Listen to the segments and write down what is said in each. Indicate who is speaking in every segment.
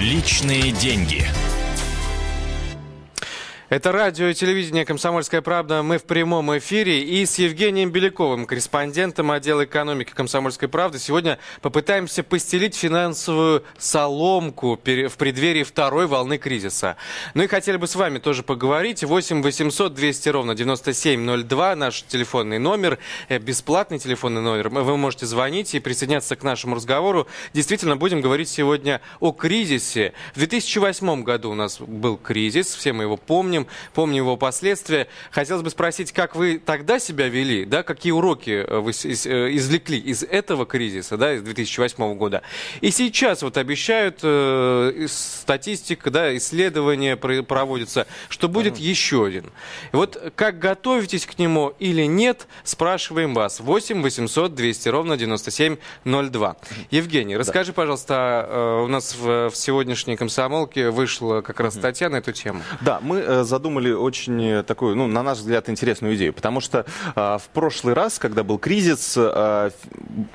Speaker 1: Личные деньги.
Speaker 2: Это радио и телевидение «Комсомольская правда». Мы в прямом эфире и с Евгением Беляковым, корреспондентом отдела экономики «Комсомольской правды». Сегодня попытаемся постелить финансовую соломку в преддверии второй волны кризиса. Ну и хотели бы с вами тоже поговорить. 8 800 200 ровно 9702, наш телефонный номер, э, бесплатный телефонный номер. Вы можете звонить и присоединяться к нашему разговору. Действительно, будем говорить сегодня о кризисе. В 2008 году у нас был кризис, все мы его помним помним, помним его последствия. Хотелось бы спросить, как вы тогда себя вели, да, какие уроки э, вы э, извлекли из этого кризиса, да, из 2008 года. И сейчас вот обещают, э, статистика, да, исследования проводятся, что будет mm еще один. Вот как готовитесь к нему или нет, спрашиваем вас. 8 800 200 ровно 9702. Евгений, расскажи, да. пожалуйста, э, у нас в, в сегодняшней комсомолке вышла как раз статья на эту тему.
Speaker 3: Да, мы задумали очень такую, ну, на наш взгляд, интересную идею, потому что э, в прошлый раз, когда был кризис, э,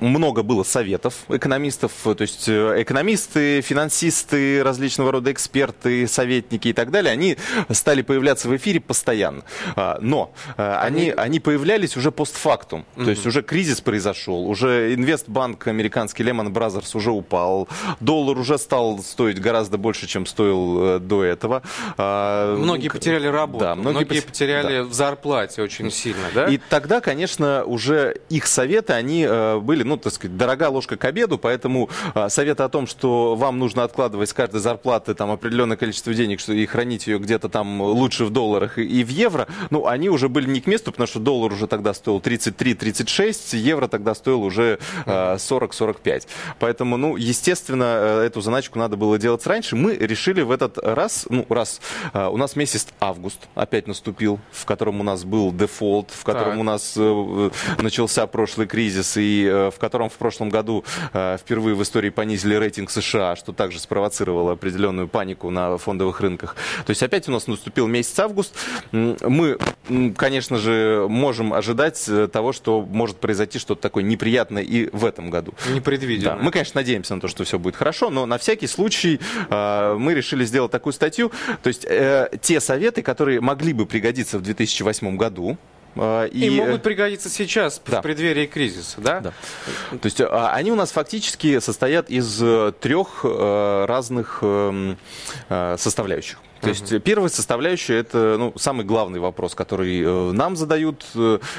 Speaker 3: много было советов экономистов, то есть э, экономисты, финансисты, различного рода эксперты, советники и так далее, они стали появляться в эфире постоянно. А, но э, они, они появлялись уже постфактум, mm-hmm. то есть уже кризис произошел, уже инвестбанк американский Lehman Brothers уже упал, доллар уже стал стоить гораздо больше, чем стоил э, до этого.
Speaker 2: А, Многие потеряли работу, да, многие, многие потеряли да. в зарплате очень сильно, да?
Speaker 3: И тогда, конечно, уже их советы, они э, были, ну, так сказать, дорога ложка к обеду, поэтому э, советы о том, что вам нужно откладывать с каждой зарплаты там определенное количество денег, что и хранить ее где-то там лучше в долларах и в евро, ну, они уже были не к месту, потому что доллар уже тогда стоил 33-36, евро тогда стоил уже э, 40-45. Поэтому, ну, естественно, э, эту заначку надо было делать раньше. Мы решили в этот раз, ну, раз э, у нас месяц август опять наступил, в котором у нас был дефолт, в котором так. у нас э, начался прошлый кризис, и э, в котором в прошлом году э, впервые в истории понизили рейтинг США, что также спровоцировало определенную панику на фондовых рынках. То есть опять у нас наступил месяц август. Мы, конечно же, можем ожидать того, что может произойти что-то такое неприятное и в этом году.
Speaker 2: Непредвиденное.
Speaker 3: Да. Мы, конечно, надеемся на то, что все будет хорошо, но на всякий случай мы решили сделать такую статью. То есть те советы, которые могли бы пригодиться в 2008 году,
Speaker 2: а, и, и могут пригодиться сейчас, да. в преддверии кризиса, да? да.
Speaker 3: То есть а, они у нас фактически состоят из э, трех э, разных э, составляющих. То есть uh первая составляющая это ну, самый главный вопрос, который нам задают,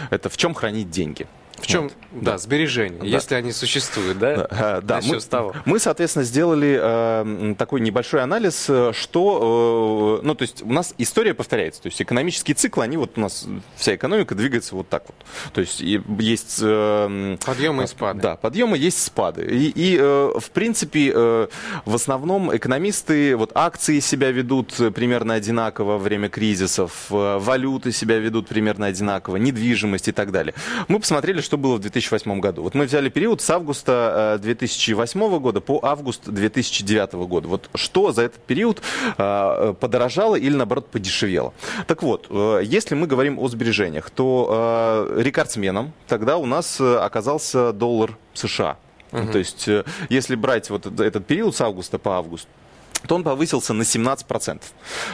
Speaker 3: это в чем хранить деньги.
Speaker 2: В чем, вот. да, да, сбережения, да. если они существуют, да?
Speaker 3: Да, да. Мы, того. мы, соответственно, сделали э, такой небольшой анализ, э, что, э, ну, то есть у нас история повторяется, то есть экономические циклы, они вот у нас, вся экономика двигается вот так вот. То есть есть...
Speaker 2: Э, подъемы и спады.
Speaker 3: Да, подъемы, есть спады. И, и э, в принципе, э, в основном экономисты, вот акции себя ведут примерно одинаково во время кризисов, э, валюты себя ведут примерно одинаково, недвижимость и так далее. Мы посмотрели, что было в 2008 году. Вот мы взяли период с августа 2008 э, года по август 2009 года. Вот что за этот период э, подорожало или, наоборот, подешевело. Так вот, э, если мы говорим о сбережениях, то рекордсменом тогда у нас оказался доллар США. Угу. То есть, если брать вот этот период с августа по август, то он повысился на 17%.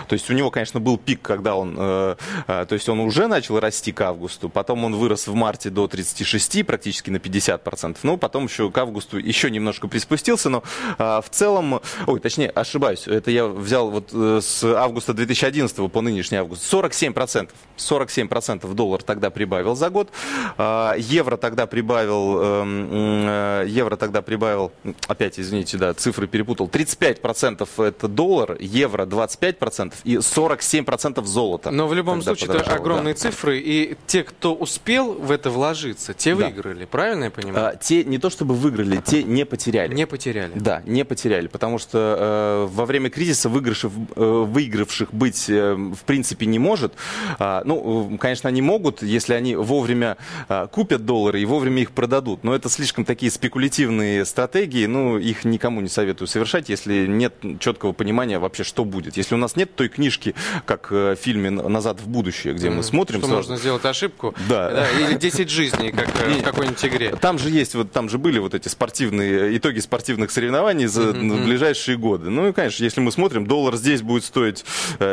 Speaker 3: То есть у него, конечно, был пик, когда он, э, э, то есть он уже начал расти к августу, потом он вырос в марте до 36, практически на 50%, ну, потом еще к августу еще немножко приспустился, но э, в целом, ой, точнее, ошибаюсь, это я взял вот э, с августа 2011 по нынешний август, 47%, 47% доллар тогда прибавил за год, э, евро тогда прибавил, э, э, евро тогда прибавил, опять, извините, да, цифры перепутал, 35% это доллар, евро 25% и 47% золота.
Speaker 2: Но в любом случае это огромные да. цифры, и те, кто успел в это вложиться, те да. выиграли, правильно я понимаю?
Speaker 3: А, те не то чтобы выиграли, те не потеряли.
Speaker 2: Не потеряли.
Speaker 3: Да, не потеряли, потому что э, во время кризиса выигравших, э, выигравших быть э, в принципе не может. А, ну, конечно, они могут, если они вовремя э, купят доллары и вовремя их продадут, но это слишком такие спекулятивные стратегии, ну, их никому не советую совершать, если нет четкого понимания вообще, что будет. Если у нас нет той книжки, как в фильме «Назад в будущее», где мы смотрим...
Speaker 2: Что
Speaker 3: сразу...
Speaker 2: можно сделать ошибку.
Speaker 3: Да.
Speaker 2: да или 10 жизней, как в какой-нибудь игре.
Speaker 3: Там же есть, вот там же были вот эти спортивные, итоги спортивных соревнований за mm-hmm. ближайшие годы. Ну и, конечно, если мы смотрим, доллар здесь будет стоить,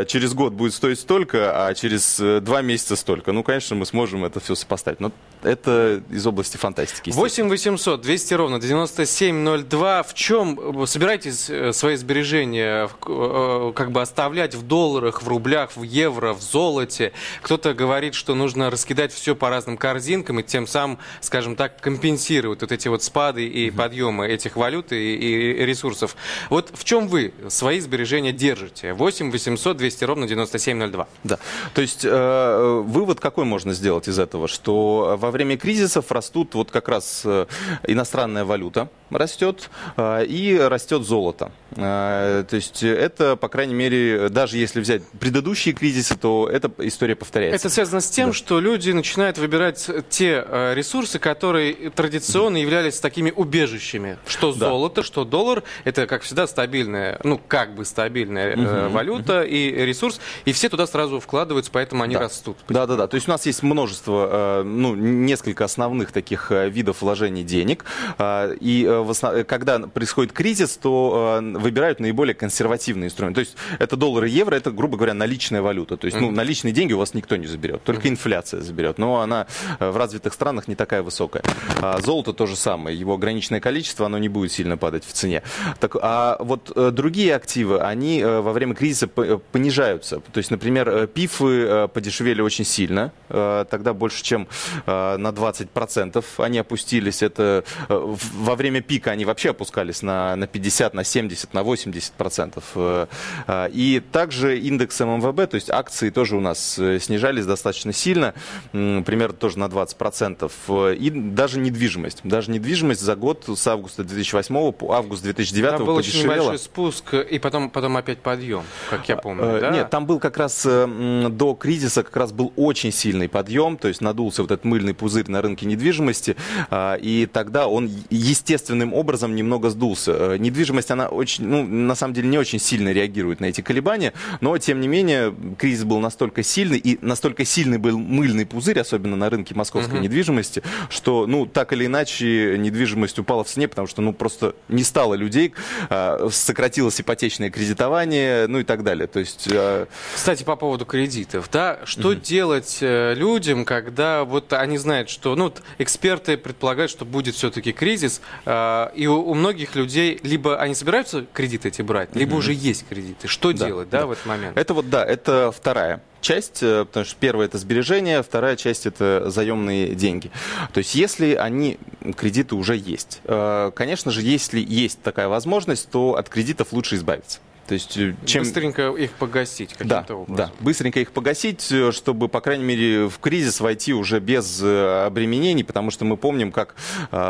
Speaker 3: через год будет стоить столько, а через два месяца столько. Ну, конечно, мы сможем это все сопоставить. Но это из области фантастики.
Speaker 2: 8 800 200 ровно 9702. В чем собираетесь э, свои сбережения э, как бы оставлять в долларах, в рублях, в евро, в золоте? Кто-то говорит, что нужно раскидать все по разным корзинкам и тем самым, скажем так, компенсировать вот эти вот спады и подъемы этих валют и, и ресурсов. Вот в чем вы свои сбережения держите? 8 800 200 ровно 9702.
Speaker 3: Да. То есть э, вывод какой можно сделать из этого? Что во время кризисов растут вот как раз э, иностранная валюта растет э, и растет золото. Э, то есть это, по крайней мере, даже если взять предыдущие кризисы, то эта история повторяется.
Speaker 2: Это связано с тем, да. что люди начинают выбирать те ресурсы, которые традиционно являлись такими убежищами. Что да. золото, что доллар. Это, как всегда, стабильная, ну, как бы стабильная угу. валюта угу. и ресурс. И все туда сразу вкладываются, поэтому они
Speaker 3: да.
Speaker 2: растут.
Speaker 3: Да, да, да. То есть у нас есть множество, ну, несколько основных таких видов вложений денег. И когда происходит кризис, то выбирают наиболее консервативные инструменты. То есть это доллары и евро, это, грубо говоря, наличная валюта. То есть, ну, наличные деньги у вас никто не заберет, только инфляция заберет. Но она в развитых странах не такая высокая. А золото то же самое. Его ограниченное количество, оно не будет сильно падать в цене. Так, а вот э, другие активы, они э, во время кризиса понижаются. То есть, например, пифы подешевели очень сильно. Тогда больше, чем на 20% они опустились. Это во время пика они вообще опускались на, на 50, на 70, на 80 процентов. Э, э, и также индекс ММВБ, то есть акции тоже у нас э, снижались достаточно сильно, примерно тоже на 20 процентов. И даже недвижимость. Даже недвижимость за год с августа 2008 по август 2009
Speaker 2: там был подешевела. очень большой спуск, и потом, потом опять подъем, как я помню.
Speaker 3: Да? Нет, там был как раз до кризиса как раз был очень сильный подъем, то есть надулся вот этот мыльный пузырь на рынке недвижимости, и тогда он естественным образом немного сдулся. Недвижимость, она очень, ну, на самом деле не очень сильно реагирует на эти колебания, но, тем не менее, кризис был настолько сильный, и настолько сильный был мыльный пузырь, особенно на рынке московской uh-huh. недвижимости, что, ну, так или иначе, недвижимость упала в цене, потому что, ну, просто не стало людей, а, сократилось ипотечное кредитование, ну и так далее. То есть... А...
Speaker 2: Кстати, по поводу кредитов, да, что uh-huh. делать э, людям, когда вот они знают, что, ну, эксперты предполагают, что будет все-таки кризис, а, и у многих людей либо они собираются кредиты эти брать, либо mm-hmm. уже есть кредиты. Что да, делать, да, да, в этот момент?
Speaker 3: Это вот, да, это вторая часть, э, потому что первая это сбережения, вторая часть это заемные деньги. То есть если они, кредиты уже есть, э, конечно же, если есть такая возможность, то от кредитов лучше избавиться.
Speaker 2: То есть, э, чем... Быстренько их погасить каким-то
Speaker 3: да, образом. Да, быстренько их погасить, э, чтобы, по крайней мере, в кризис войти уже без э, обременений, потому что мы помним, как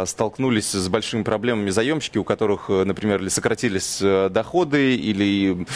Speaker 3: столкнулись с большими проблемами заемщики, у которых, например, или сократились доходы, или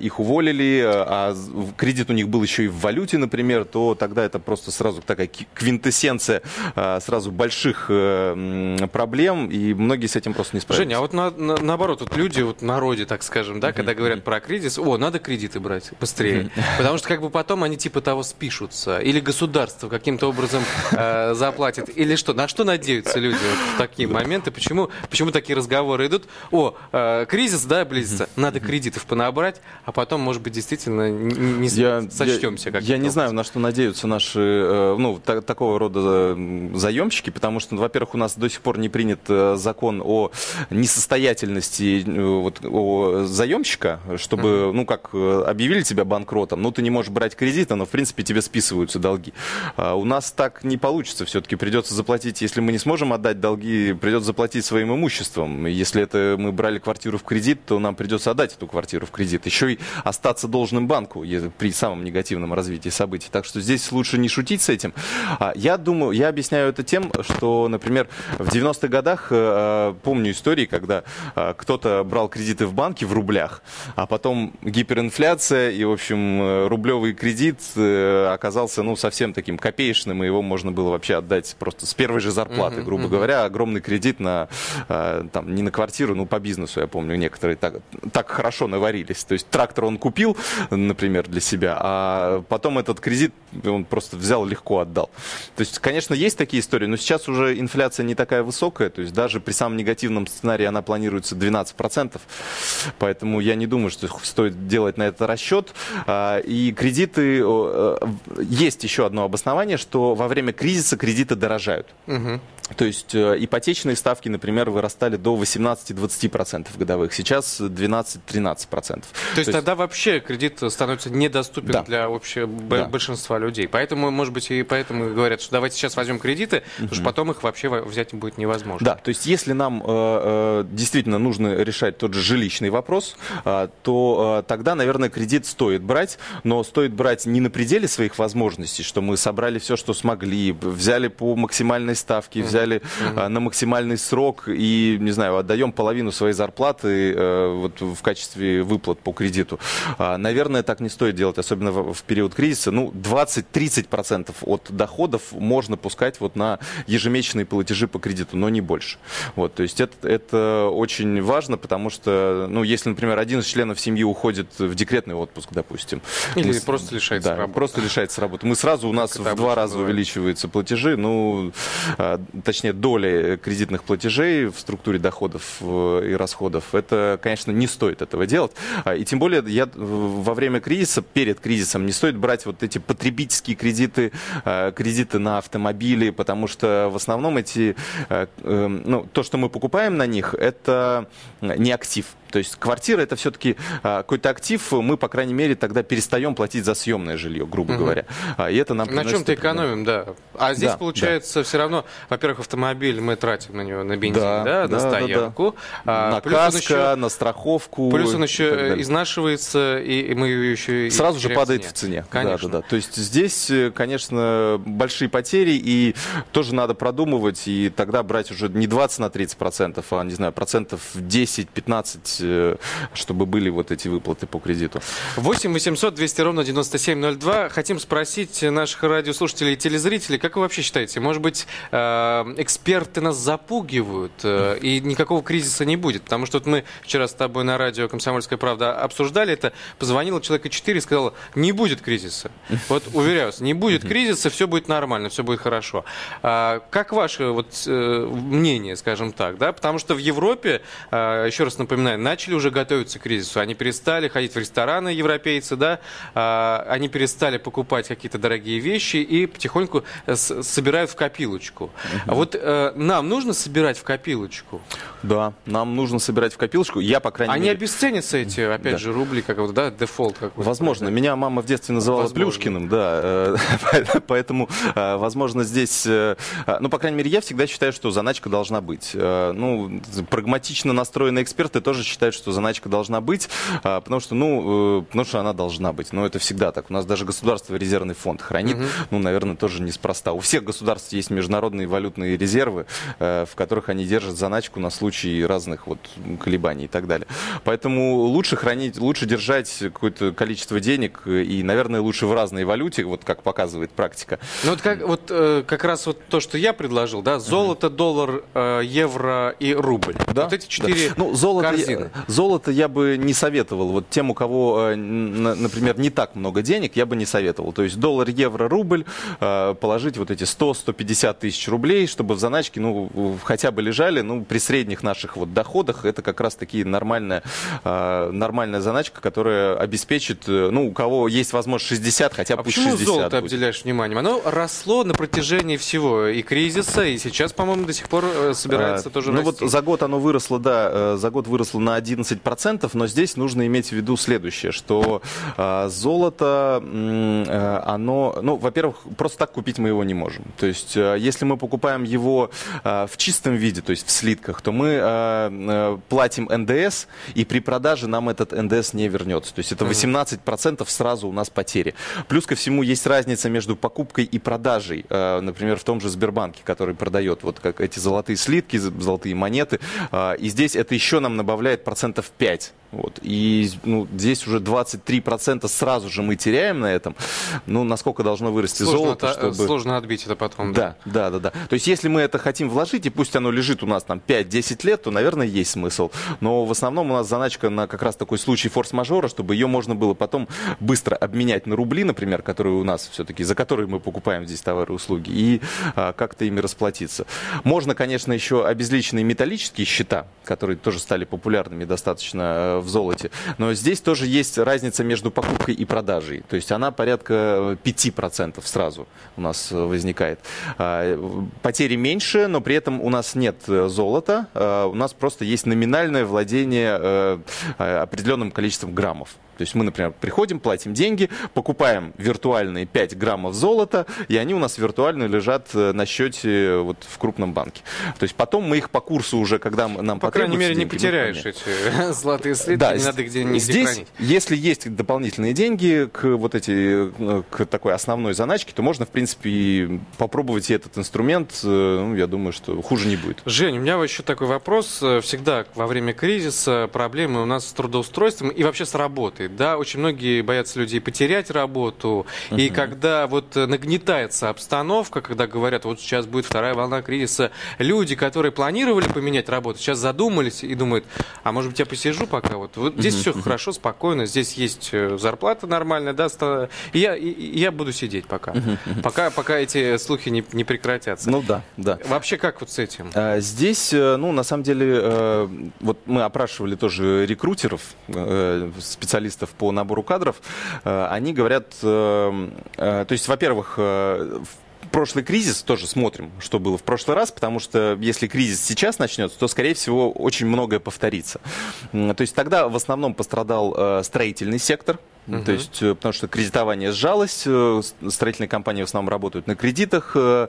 Speaker 3: их уволили, а кредит у них был еще и в валюте, например, то тогда это просто сразу такая квинтэссенция сразу больших проблем, и многие с этим просто не справились.
Speaker 2: Женя, а вот на, на, наоборот, вот люди, вот народе, так скажем, да, когда говорят, говорят про кризис, о, надо кредиты брать быстрее. Потому что как бы потом они типа того спишутся. Или государство каким-то образом э, заплатит. Или что? На что надеются люди вот в такие моменты? Почему, почему такие разговоры идут? О, э, кризис, да, близится, надо кредитов понабрать, а потом, может быть, действительно не я, сочтемся.
Speaker 3: Я, я не знаю, на что надеются наши, э, ну, та, такого рода э, заемщики, потому что, ну, во-первых, у нас до сих пор не принят э, закон о несостоятельности э, вот, о заемщика, чтобы, uh-huh. ну, как э, объявили тебя банкротом, ну, ты не можешь брать кредиты, но, в принципе, тебе списываются долги. А у нас так не получится все-таки. Придется заплатить, если мы не сможем отдать долги, придется заплатить своим имуществом. Если это мы брали квартиру в кредит, то нам придется отдать эту квартиру в кредит. Еще и остаться должным банку при самом негативном развитии событий. Так что здесь лучше не шутить с этим. А я думаю, я объясняю это тем, что, например, в 90-х годах, э, помню истории, когда э, кто-то брал кредиты в банке в рублях, а потом гиперинфляция, и, в общем, э, рублевый кредит э, оказался, ну, совсем таким копеечным, и его можно было вообще отдать просто с первой же зарплаты, грубо uh-huh. говоря, огромный кредит на, там, не на квартиру, ну, по бизнесу, я помню, некоторые так, так хорошо наварились. То есть трактор он купил, например, для себя, а потом этот кредит он просто взял легко отдал. То есть, конечно, есть такие истории, но сейчас уже инфляция не такая высокая, то есть даже при самом негативном сценарии она планируется 12%, поэтому я не думаю, что стоит делать на это расчет. А, и кредиты, э, есть еще одно обоснование, что во время кризиса кредиты дорожают. Угу. То есть э, ипотечные ставки, например, вырастали до 18-20% годовых, сейчас 12-13%. То,
Speaker 2: То есть тогда вообще кредит становится недоступен да. для общего да. большинства людей. Поэтому, может быть, и поэтому говорят, что давайте сейчас возьмем кредиты, угу. потому что потом их вообще взять будет невозможно.
Speaker 3: Да, то есть если нам э, э, действительно нужно решать тот же жилищный вопрос, э, то э, тогда, наверное, кредит стоит брать, но стоит брать не на пределе своих возможностей, что мы собрали все, что смогли, взяли по максимальной ставке, взяли взяли mm-hmm. на максимальный срок и, не знаю, отдаем половину своей зарплаты э, вот, в качестве выплат по кредиту. А, наверное, так не стоит делать, особенно в, в период кризиса. Ну, 20-30% от доходов можно пускать вот на ежемесячные платежи по кредиту, но не больше. Вот, то есть это, это очень важно, потому что, ну, если, например, один из членов семьи уходит в декретный отпуск, допустим.
Speaker 2: Или мы, просто лишается
Speaker 3: да,
Speaker 2: работы.
Speaker 3: просто лишается работы. Мы сразу, у нас в два раза бывает. увеличиваются платежи, ну, а, точнее, доли кредитных платежей в структуре доходов э, и расходов, это, конечно, не стоит этого делать. А, и тем более я во время кризиса, перед кризисом, не стоит брать вот эти потребительские кредиты, э, кредиты на автомобили, потому что в основном эти, э, ну, то, что мы покупаем на них, это не актив. То есть квартира это все-таки а, какой-то актив, мы, по крайней мере, тогда перестаем платить за съемное жилье, грубо угу. говоря.
Speaker 2: А, и это нам На чем-то экономим, да. А здесь, да, получается, да. все равно, во-первых, автомобиль мы тратим на него на бензин, да, да, да на стоянку.
Speaker 3: Да, да. А, на каско, еще, на страховку.
Speaker 2: Плюс он еще изнашивается, и, мы еще...
Speaker 3: Сразу же падает в цене. Конечно. Да, да, да. То есть здесь, э, конечно, большие потери, и тоже надо продумывать, и тогда брать уже не 20 на 30 процентов, а, не знаю, процентов 10-15 Э, чтобы были вот эти выплаты по кредиту.
Speaker 2: 8 800 200 ровно 9702. Хотим спросить наших радиослушателей и телезрителей, как вы вообще считаете, может быть, э, эксперты нас запугивают, э, и никакого кризиса не будет? Потому что вот мы вчера с тобой на радио «Комсомольская правда» обсуждали это, позвонил человека 4 и сказал, не будет кризиса. Вот уверяю вас, не будет кризиса, все будет нормально, все будет хорошо. А, как ваше вот, мнение, скажем так, да? Потому что в Европе, еще раз напоминаю, начали уже готовиться к кризису. Они перестали ходить в рестораны, европейцы, да, а, они перестали покупать какие-то дорогие вещи и потихоньку собирают в копилочку. Угу. А вот э, нам нужно собирать в копилочку?
Speaker 3: Да, нам нужно собирать в копилочку. Я, по крайней
Speaker 2: Они
Speaker 3: мере...
Speaker 2: обесценятся эти, опять да. же, рубли, как вот, да, дефолт какой-то.
Speaker 3: Возможно. Меня мама в детстве называла возможно. Плюшкиным, да. Э, поэтому, э, возможно, здесь... Ну, по крайней мере, я всегда считаю, что заначка должна быть. Ну, прагматично настроенные эксперты тоже считают, считают, что заначка должна быть, а, потому что, ну, э, потому что она должна быть. Но это всегда так. У нас даже государство резервный фонд хранит, угу. ну, наверное, тоже неспроста. У всех государств есть международные валютные резервы, э, в которых они держат заначку на случай разных вот колебаний и так далее. Поэтому лучше хранить, лучше держать какое-то количество денег и, наверное, лучше в разной валюте, вот как показывает практика.
Speaker 2: Ну вот как, вот, э, как раз вот то, что я предложил, да, золото, доллар, евро и рубль. Да? Вот эти четыре да. ну, золото, корзины.
Speaker 3: Золото я бы не советовал. Вот тем, у кого, э, например, не так много денег, я бы не советовал. То есть доллар, евро, рубль э, положить вот эти 100-150 тысяч рублей, чтобы в заначке, ну, хотя бы лежали, ну, при средних наших вот доходах, это как раз таки нормальная, э, нормальная заначка, которая обеспечит, ну, у кого есть возможность 60, хотя бы а
Speaker 2: почему 60 золото будет. обделяешь вниманием? Оно росло на протяжении всего и кризиса, и сейчас, по-моему, до сих пор собирается а, тоже
Speaker 3: ну,
Speaker 2: расти.
Speaker 3: вот за год оно выросло, да, за год выросло на 11%, но здесь нужно иметь в виду следующее, что э, золото, э, оно, ну, во-первых, просто так купить мы его не можем. То есть, э, если мы покупаем его э, в чистом виде, то есть в слитках, то мы э, платим НДС, и при продаже нам этот НДС не вернется. То есть это 18% сразу у нас потери. Плюс ко всему есть разница между покупкой и продажей. Э, например, в том же Сбербанке, который продает вот как эти золотые слитки, золотые монеты. Э, и здесь это еще нам добавляет процентов 5 Вот. И ну, здесь уже 23% сразу же мы теряем на этом. Ну, насколько должно вырасти
Speaker 2: сложно
Speaker 3: золото,
Speaker 2: это,
Speaker 3: чтобы...
Speaker 2: Сложно отбить это потом.
Speaker 3: Да, да, да, да. То есть, если мы это хотим вложить, и пусть оно лежит у нас там 5-10 лет, то, наверное, есть смысл. Но в основном у нас заначка на как раз такой случай форс-мажора, чтобы ее можно было потом быстро обменять на рубли, например, которые у нас все-таки, за которые мы покупаем здесь товары и услуги, и а, как-то ими расплатиться. Можно, конечно, еще обезличенные металлические счета, которые тоже стали популярными достаточно э, в золоте. Но здесь тоже есть разница между покупкой и продажей. То есть она порядка 5% сразу у нас возникает. А, потери меньше, но при этом у нас нет э, золота, а, у нас просто есть номинальное владение э, определенным количеством граммов. То есть мы, например, приходим, платим деньги, покупаем виртуальные 5 граммов золота, и они у нас виртуально лежат э, на счете э, вот в крупном банке. То есть потом мы их по курсу уже, когда нам
Speaker 2: По крайней мере, деньги, не потеряешь эти золотые слитки,
Speaker 3: да,
Speaker 2: не надо где нигде
Speaker 3: здесь,
Speaker 2: хранить.
Speaker 3: Если есть дополнительные деньги к вот эти, э, к такой основной заначке, то можно, в принципе, попробовать этот инструмент. Ну, я думаю, что хуже не будет.
Speaker 2: Жень, у меня еще такой вопрос. Всегда во время кризиса проблемы у нас с трудоустройством и вообще с работой да, очень многие боятся людей потерять работу, uh-huh. и когда вот нагнетается обстановка, когда говорят, вот сейчас будет вторая волна кризиса, люди, которые планировали поменять работу, сейчас задумались и думают, а может быть я посижу пока вот, вот здесь uh-huh. все хорошо, спокойно, здесь есть э, зарплата нормальная, да, и я, и, я буду сидеть пока, uh-huh. пока, пока эти слухи не, не прекратятся.
Speaker 3: Ну да, да.
Speaker 2: Вообще как вот с этим?
Speaker 3: А, здесь, э, ну, на самом деле, э, вот мы опрашивали тоже рекрутеров, специалистов специалистов по набору кадров, э, они говорят, э, э, то есть, во-первых, прошлый кризис тоже смотрим, что было в прошлый раз, потому что если кризис сейчас начнется, то, скорее всего, очень многое повторится. То есть тогда в основном пострадал строительный сектор, Угу. То есть, э, потому что кредитование сжалось, э, строительные компании в основном работают на кредитах, э,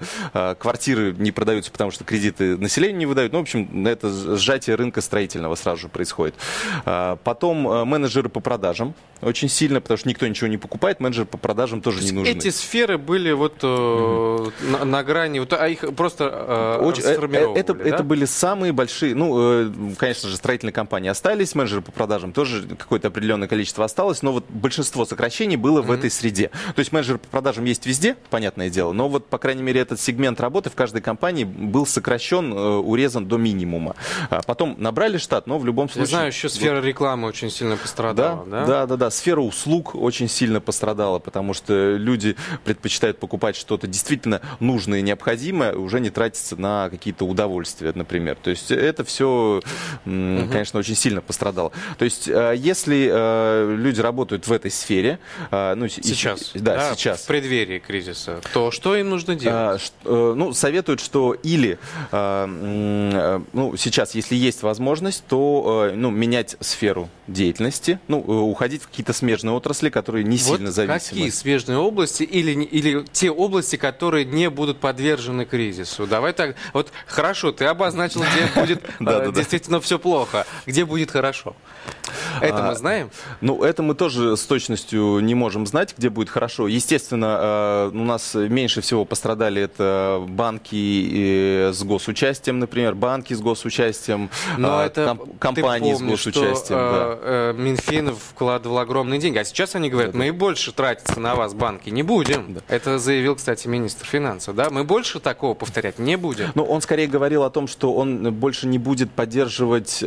Speaker 3: квартиры не продаются, потому что кредиты населению не выдают. Ну, в общем, это сжатие рынка строительного сразу же происходит. Потом менеджеры по продажам очень сильно, потому что никто ничего не покупает, менеджеры по продажам тоже не нужны.
Speaker 2: Эти сферы были вот угу. на, на грани, вот, а их просто очень,
Speaker 3: это, да? это были самые большие, ну, конечно же, строительные компании остались, менеджеры по продажам тоже какое-то определенное количество осталось, но вот большинство сокращений было mm-hmm. в этой среде. То есть менеджер по продажам есть везде, понятное дело, но вот, по крайней мере, этот сегмент работы в каждой компании был сокращен, э, урезан до минимума. А потом набрали штат, но в любом случае...
Speaker 2: Я знаю, еще сфера рекламы очень сильно пострадала,
Speaker 3: да? Да, да, да. да. Сфера услуг очень сильно пострадала, потому что люди предпочитают покупать что-то действительно нужное и необходимое, уже не тратиться на какие-то удовольствия, например. То есть это все, конечно, очень сильно пострадало. То есть э, если э, люди работают в этой сфере.
Speaker 2: А, ну, сейчас. И, да, да, сейчас. В преддверии кризиса. То что им нужно делать?
Speaker 3: А, э, ну, советуют, что или, а, э, ну, сейчас, если есть возможность, то, э, ну, менять сферу деятельности, ну, уходить в какие-то смежные отрасли, которые не вот сильно зависимы.
Speaker 2: какие смежные области или, или те области, которые не будут подвержены кризису? Давай так, вот хорошо, ты обозначил, где будет действительно все плохо, где будет хорошо. Это мы знаем?
Speaker 3: Ну, это мы тоже с точностью не можем знать, где будет хорошо. Естественно, э, у нас меньше всего пострадали это банки с госучастием, например, банки с госучастием,
Speaker 2: Но э, это компании помнишь, с госучастием. Что, да. Э, Минфин вкладывал огромные деньги, а сейчас они говорят, да, мы и больше тратиться на вас, банки, не будем. Да. Это заявил, кстати, министр финансов, да? Мы больше такого повторять не будем.
Speaker 3: Ну, он скорее говорил о том, что он больше не будет поддерживать,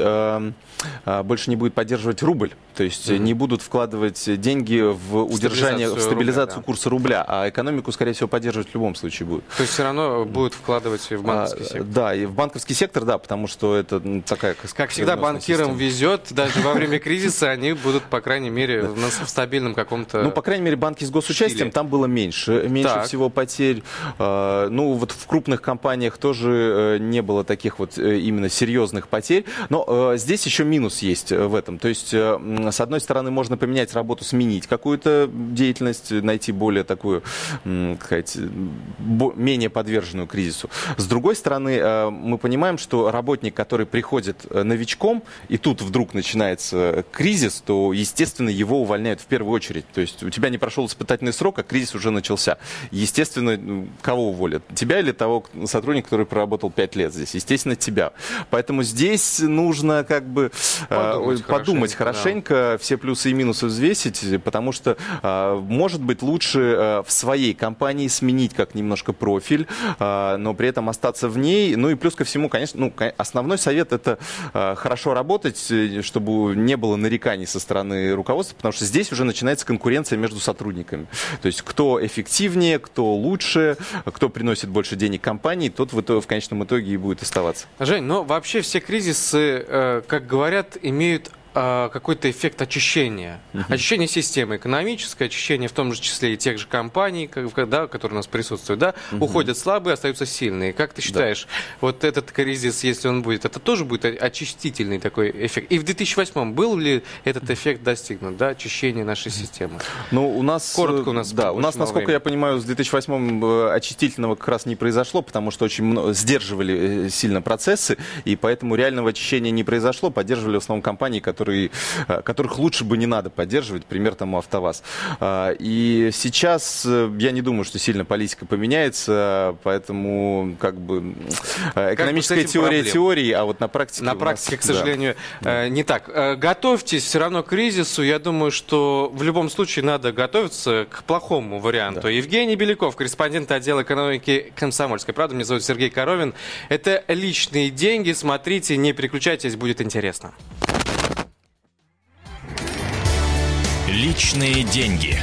Speaker 3: больше не будет поддерживать рубль. То есть mm-hmm. не будут вкладывать деньги в удержание, в стабилизацию рубля, курса рубля, а экономику, скорее всего, поддерживать в любом случае будут.
Speaker 2: То есть все равно будут вкладывать в банковский а, сектор?
Speaker 3: Да, и в банковский сектор, да, потому что это такая...
Speaker 2: Как всегда, банкирам система. везет, даже во время кризиса они будут, по крайней мере, в стабильном каком-то...
Speaker 3: Ну, по крайней мере, банки с госучастием, там было меньше, меньше всего потерь. А, ну, вот в крупных компаниях тоже э, не было таких вот э, именно серьезных потерь, но э, здесь еще минус есть в этом. То есть, с одной стороны, можно поменять работу работу, сменить какую-то деятельность, найти более такую, сказать, менее подверженную кризису. С другой стороны, э, мы понимаем, что работник, который приходит э, новичком, и тут вдруг начинается кризис, то, естественно, его увольняют в первую очередь. То есть у тебя не прошел испытательный срок, а кризис уже начался. Естественно, ну, кого уволят? Тебя или того сотрудника, который проработал 5 лет здесь? Естественно, тебя. Поэтому здесь нужно как бы подумать, э, подумать хорошенько, хорошенько да. все плюсы и минусы взвесить, потому что э, может быть лучше э, в своей компании сменить как немножко профиль, э, но при этом остаться в ней. Ну и плюс ко всему, конечно, ну, основной совет это хорошо работать, э, чтобы не было нареканий со стороны руководства, потому что здесь уже начинается конкуренция между сотрудниками. То есть кто эффективнее, кто лучше, кто приносит больше денег компании, тот в, итоге, в конечном итоге и будет оставаться.
Speaker 2: Жень, но вообще все кризисы, э, как говорят, имеют а, какой-то эффект очищения. Uh-huh. Очищение системы экономическое, очищение в том же числе и тех же компаний, как, да, которые у нас присутствуют. Да? Uh-huh. Уходят слабые, остаются сильные. Как ты считаешь, да. вот этот кризис, если он будет, это тоже будет очистительный такой эффект? И в 2008 был ли этот эффект достигнут, да, очищение нашей системы?
Speaker 3: Ну, у нас... Коротко у нас. Да, у нас, насколько времени. я понимаю, с 2008 э, очистительного как раз не произошло, потому что очень много, сдерживали э, сильно процессы, и поэтому реального очищения не произошло, поддерживали в основном компании, которые которые, э, которых лучше бы не надо поддерживать, пример тому АвтоВАЗ. А, и сейчас э, я не думаю, что сильно политика поменяется, поэтому как бы э, экономическая как теория теории, а вот на практике...
Speaker 2: На практике, нас, к сожалению, да. не так. Готовьтесь все равно к кризису. Я думаю, что в любом случае надо готовиться к плохому варианту. Да. Евгений Беляков, корреспондент отдела экономики Комсомольской правды. Меня зовут Сергей Коровин. Это личные деньги. Смотрите, не переключайтесь, будет интересно.
Speaker 1: Личные деньги.